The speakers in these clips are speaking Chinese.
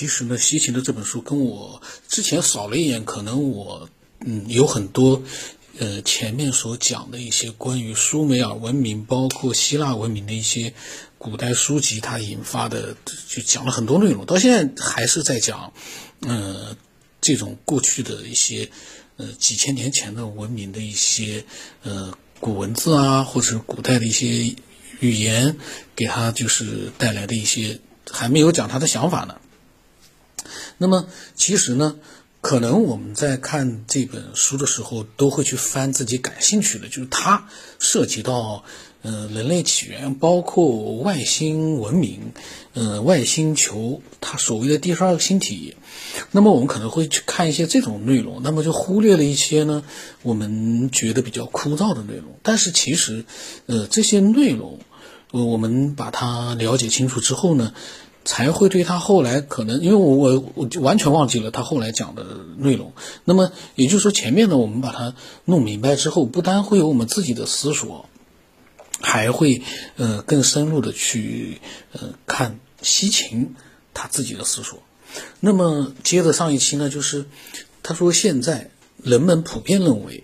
其实呢，西秦的这本书跟我之前扫了一眼，可能我嗯有很多呃前面所讲的一些关于苏美尔文明，包括希腊文明的一些古代书籍，它引发的就讲了很多内容，到现在还是在讲，呃这种过去的一些呃几千年前的文明的一些呃古文字啊，或者是古代的一些语言，给他就是带来的一些还没有讲他的想法呢。那么其实呢，可能我们在看这本书的时候，都会去翻自己感兴趣的，就是它涉及到呃人类起源，包括外星文明，呃外星球，它所谓的第十二个星体。那么我们可能会去看一些这种内容，那么就忽略了一些呢我们觉得比较枯燥的内容。但是其实，呃这些内容，呃我们把它了解清楚之后呢。才会对他后来可能，因为我我我就完全忘记了他后来讲的内容。那么也就是说，前面呢我们把它弄明白之后，不单会有我们自己的思索，还会呃更深入的去呃看西秦他自己的思索。那么接着上一期呢，就是他说现在人们普遍认为，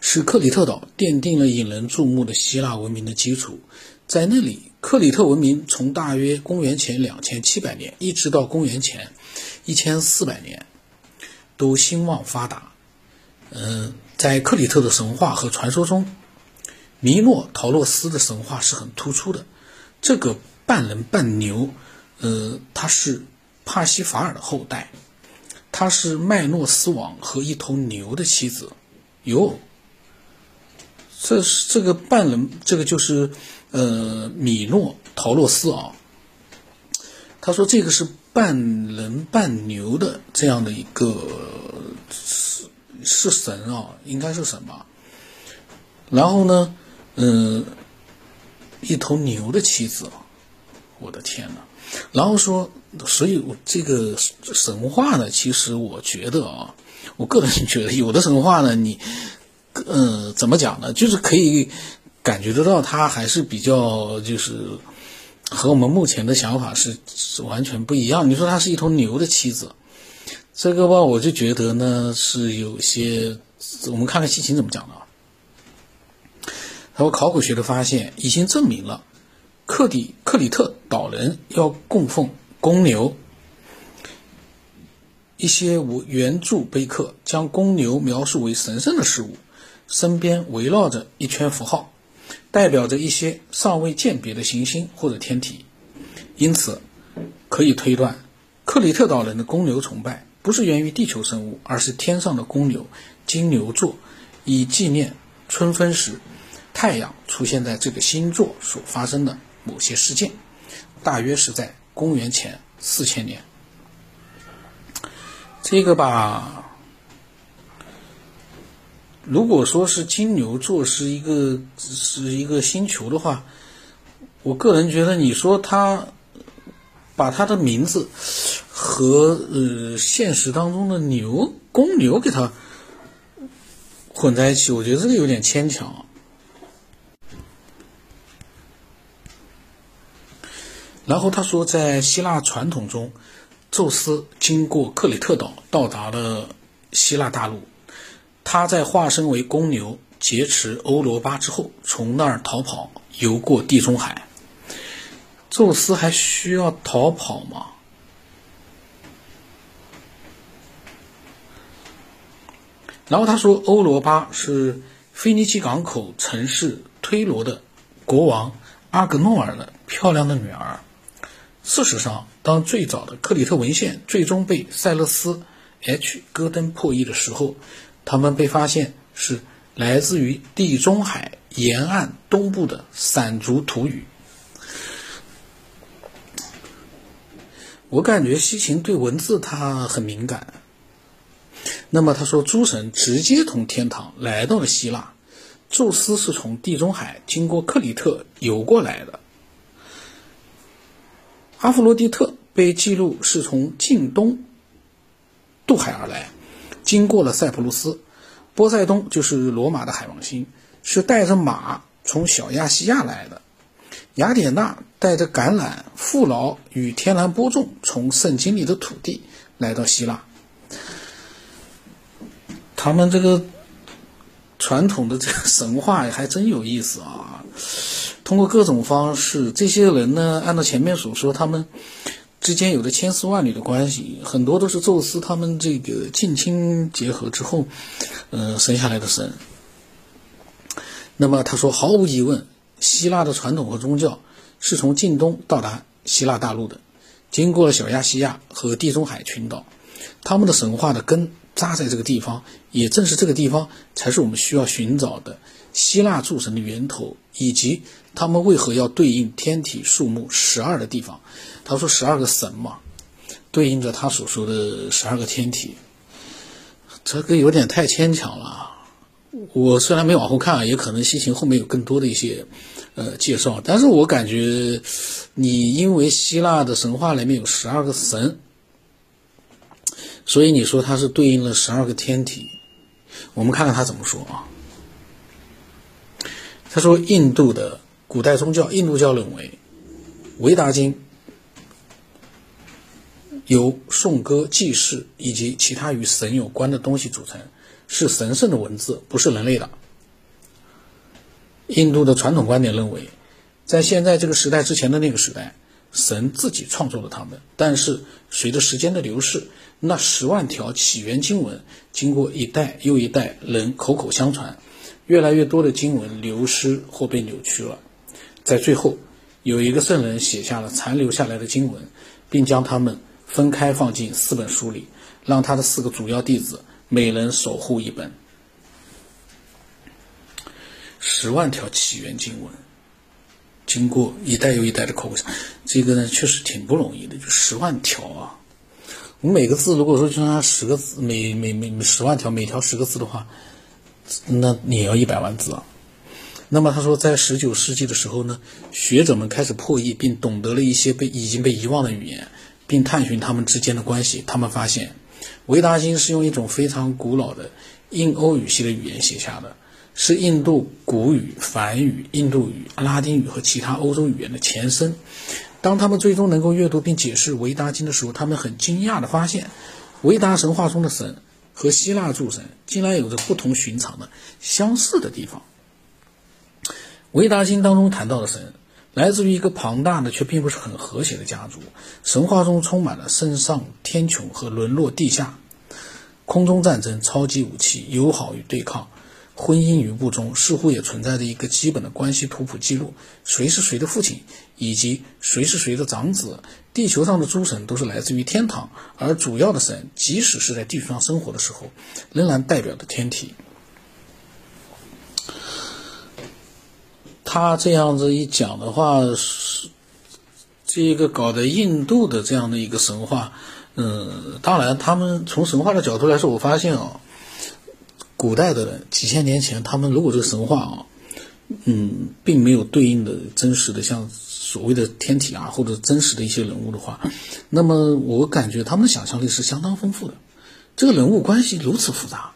是克里特岛奠定了引人注目的希腊文明的基础，在那里。克里特文明从大约公元前两千七百年一直到公元前一千四百年，都兴旺发达。嗯，在克里特的神话和传说中，弥诺陶洛斯的神话是很突出的。这个半人半牛，呃，他是帕西法尔的后代，他是麦诺斯王和一头牛的妻子。哟，这是这个半人，这个就是。呃，米诺陶洛斯啊，他说这个是半人半牛的这样的一个是是神啊，应该是神吧。然后呢，嗯，一头牛的妻子，我的天呐，然后说，所以我这个神话呢，其实我觉得啊，我个人觉得有的神话呢，你，呃，怎么讲呢？就是可以。感觉得到，他还是比较就是和我们目前的想法是是完全不一样。你说他是一头牛的妻子，这个吧，我就觉得呢是有些。我们看看西秦怎么讲的啊。他说，考古学的发现已经证明了克里克里特岛人要供奉公牛。一些无原著碑刻将公牛描述为神圣的事物，身边围绕着一圈符号。代表着一些尚未鉴别的行星或者天体，因此可以推断，克里特岛人的公牛崇拜不是源于地球生物，而是天上的公牛金牛座，以纪念春分时太阳出现在这个星座所发生的某些事件，大约是在公元前四千年。这个吧。如果说是金牛座是一个是一个星球的话，我个人觉得，你说他把他的名字和呃现实当中的牛公牛给他混在一起，我觉得这个有点牵强。然后他说，在希腊传统中，宙斯经过克里特岛到达了希腊大陆。他在化身为公牛劫持欧罗巴之后，从那儿逃跑，游过地中海。宙斯还需要逃跑吗？然后他说，欧罗巴是腓尼基港口城市推罗的国王阿格诺尔的漂亮的女儿。事实上，当最早的克里特文献最终被塞勒斯 ·H· 戈登破译的时候。他们被发现是来自于地中海沿岸东部的散族土语。我感觉西秦对文字他很敏感。那么他说，诸神直接从天堂来到了希腊，宙斯是从地中海经过克里特游过来的，阿弗罗狄特被记录是从近东渡海而来。经过了塞浦路斯，波塞冬就是罗马的海王星，是带着马从小亚细亚来的。雅典娜带着橄榄、父老与天然播种，从圣经里的土地来到希腊。他们这个传统的这个神话还真有意思啊！通过各种方式，这些人呢，按照前面所说，他们之间有着千丝万缕的关系，很多都是宙斯他们这个近亲结合之后，呃，生下来的神。那么他说，毫无疑问，希腊的传统和宗教是从近东到达希腊大陆的，经过了小亚细亚和地中海群岛，他们的神话的根。扎在这个地方，也正是这个地方，才是我们需要寻找的希腊诸神的源头，以及他们为何要对应天体数目十二的地方。他说十二个神嘛，对应着他所说的十二个天体，这个有点太牵强了。我虽然没往后看，也可能西秦后面有更多的一些呃介绍，但是我感觉你因为希腊的神话里面有十二个神。所以你说它是对应了十二个天体，我们看看他怎么说啊？他说，印度的古代宗教印度教认为，《维达经》由颂歌、祭祀以及其他与神有关的东西组成，是神圣的文字，不是人类的。印度的传统观点认为，在现在这个时代之前的那个时代。神自己创作了他们，但是随着时间的流逝，那十万条起源经文经过一代又一代人口口相传，越来越多的经文流失或被扭曲了。在最后，有一个圣人写下了残留下来的经文，并将它们分开放进四本书里，让他的四个主要弟子每人守护一本。十万条起源经文。经过一代又一代的口口相这个呢确实挺不容易的，就十万条啊！我们每个字如果说就像十个字，每每每十万条，每条十个字的话，那也要一百万字啊。那么他说，在十九世纪的时候呢，学者们开始破译并懂得了一些被已经被遗忘的语言，并探寻它们之间的关系。他们发现，《维达经》是用一种非常古老的印欧语系的语言写下的。是印度古语、梵语、印度语、拉丁语和其他欧洲语言的前身。当他们最终能够阅读并解释《维达经》的时候，他们很惊讶地发现，维达神话中的神和希腊诸神竟然有着不同寻常的相似的地方。《维达经》当中谈到的神，来自于一个庞大的却并不是很和谐的家族。神话中充满了升上天穹和沦落地下、空中战争、超级武器、友好与对抗。婚姻与物中似乎也存在着一个基本的关系图谱记录：谁是谁的父亲，以及谁是谁的长子。地球上的诸神都是来自于天堂，而主要的神，即使是在地球上生活的时候，仍然代表着天体。他这样子一讲的话，是这个搞的印度的这样的一个神话。嗯，当然，他们从神话的角度来说，我发现啊。古代的人几千年前，他们如果这个神话啊，嗯，并没有对应的真实的像所谓的天体啊，或者真实的一些人物的话，那么我感觉他们的想象力是相当丰富的。这个人物关系如此复杂，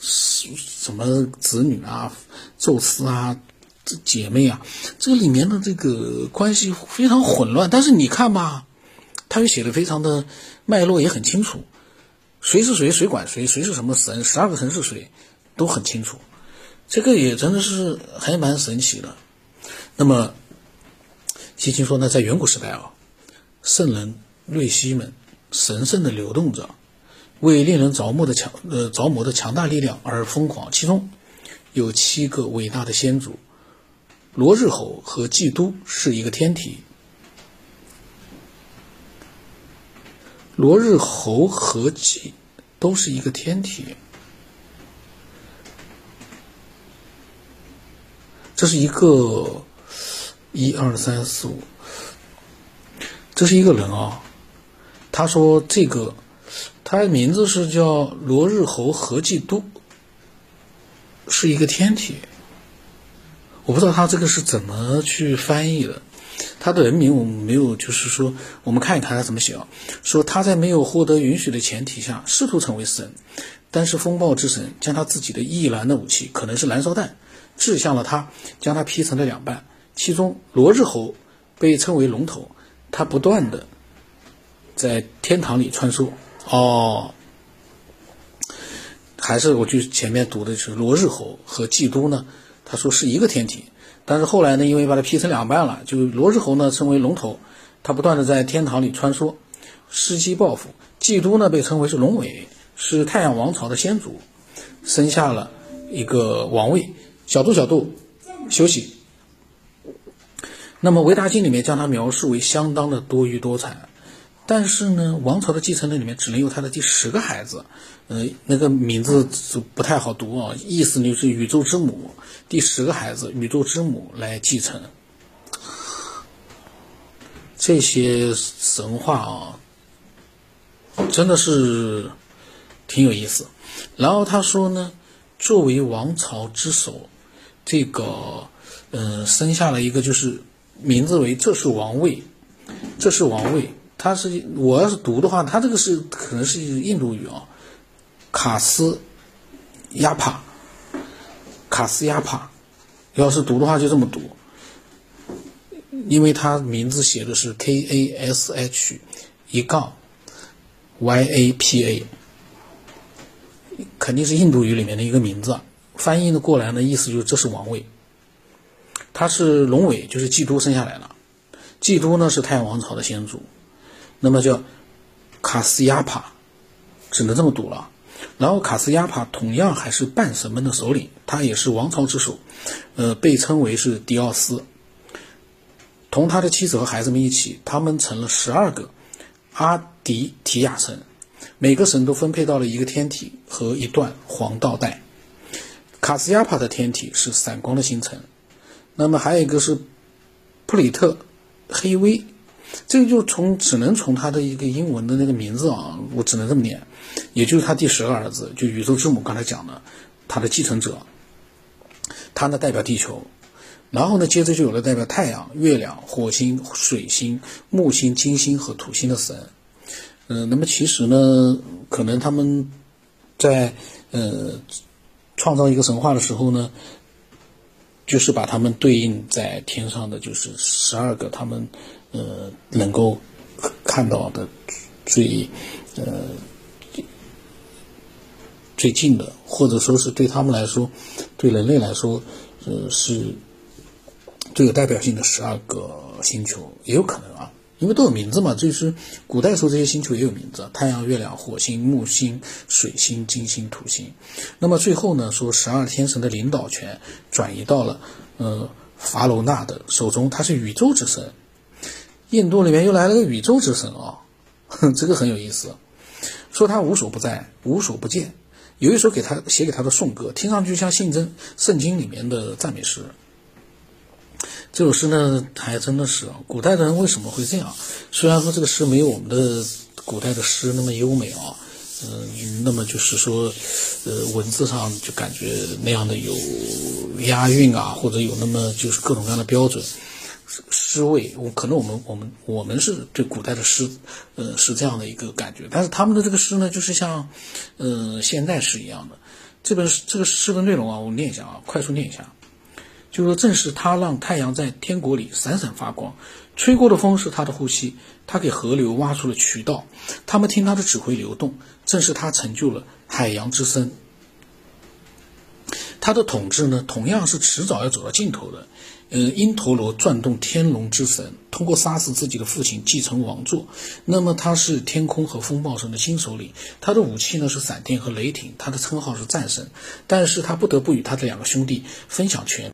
什么子女啊、宙斯啊、这姐妹啊，这里面的这个关系非常混乱。但是你看吧，他又写的非常的脉络也很清楚。谁是谁，谁管谁，谁是什么神，十二个神是谁，都很清楚。这个也真的是还蛮神奇的。那么，西青说呢，在远古时代啊，圣人瑞希们神圣的流动着，为令人着魔的强呃着魔的强大力量而疯狂。其中有七个伟大的先祖，罗日侯和基督是一个天体。罗日侯和祭都是一个天体，这是一个一二三四五，这是一个人啊。他说这个，他的名字是叫罗日侯和祭都，是一个天体。我不知道他这个是怎么去翻译的。他的人名我们没有，就是说，我们看一看他怎么写啊？说他在没有获得允许的前提下试图成为神，但是风暴之神将他自己的易燃的武器，可能是燃烧弹，掷向了他，将他劈成了两半。其中罗日侯被称为龙头，他不断的在天堂里穿梭。哦，还是我就前面读的是罗日侯和基督呢，他说是一个天体，但是后来呢，因为把它劈成两半了，就罗日侯呢称为龙头，他不断的在天堂里穿梭，伺机报复；基督呢被称为是龙尾，是太阳王朝的先祖，生下了一个王位。小度小度，休息。那么《维达经》里面将他描述为相当的多疑多彩。但是呢，王朝的继承人里面只能有他的第十个孩子，呃，那个名字不太好读啊，意思就是宇宙之母，第十个孩子宇宙之母来继承。这些神话啊，真的是挺有意思。然后他说呢，作为王朝之首，这个嗯，生下了一个就是名字为这是王位，这是王位。它是我要是读的话，它这个是可能是印度语啊，卡斯亚帕，卡斯亚帕，要是读的话就这么读，因为它名字写的是 K A S H 一杠。Y A P A，肯定是印度语里面的一个名字，翻译的过来呢，意思就是这是王位，他是龙尾，就是基督生下来了，基督呢是太阳王朝的先祖。那么叫卡斯亚帕，只能这么读了。然后卡斯亚帕同样还是半神们的首领，他也是王朝之首，呃，被称为是迪奥斯。同他的妻子和孩子们一起，他们成了十二个阿迪提亚神，每个神都分配到了一个天体和一段黄道带。卡斯亚帕的天体是闪光的星辰，那么还有一个是普里特黑威。这个就从只能从他的一个英文的那个名字啊，我只能这么念，也就是他第十个儿子，就宇宙之母刚才讲的，他的继承者，他呢代表地球，然后呢接着就有了代表太阳、月亮、火星、水星、木星、金星和土星的神，嗯，那么其实呢，可能他们在呃创造一个神话的时候呢，就是把他们对应在天上的就是十二个他们。呃，能够看到的最呃最近的，或者说是对他们来说，对人类来说，呃，是最有代表性的十二个星球，也有可能啊，因为都有名字嘛。就是古代时候这些星球也有名字：太阳、月亮、火星、木星、水星、金星、土星。那么最后呢，说十二天神的领导权转移到了呃法罗纳的手中，他是宇宙之神。印度里面又来了个宇宙之神啊，哼 这个很有意思。说他无所不在，无所不见。有一首给他写给他的颂歌，听上去像信真圣经里面的赞美诗。这首诗呢，还真的是，古代的人为什么会这样？虽然说这个诗没有我们的古代的诗那么优美啊，嗯，那么就是说，呃，文字上就感觉那样的有押韵啊，或者有那么就是各种各样的标准。诗味，我可能我们我们我们是对古代的诗，呃，是这样的一个感觉。但是他们的这个诗呢，就是像，呃，现代诗一样的。这本这个诗的内容啊，我念一下啊，快速念一下。就说正是他让太阳在天国里闪闪发光，吹过的风是他的呼吸，他给河流挖出了渠道，他们听他的指挥流动。正是他成就了海洋之声。他的统治呢，同样是迟早要走到尽头的。呃，因陀罗转动天龙之神，通过杀死自己的父亲继承王座。那么他是天空和风暴神的新首领，他的武器呢是闪电和雷霆，他的称号是战神。但是他不得不与他的两个兄弟分享权。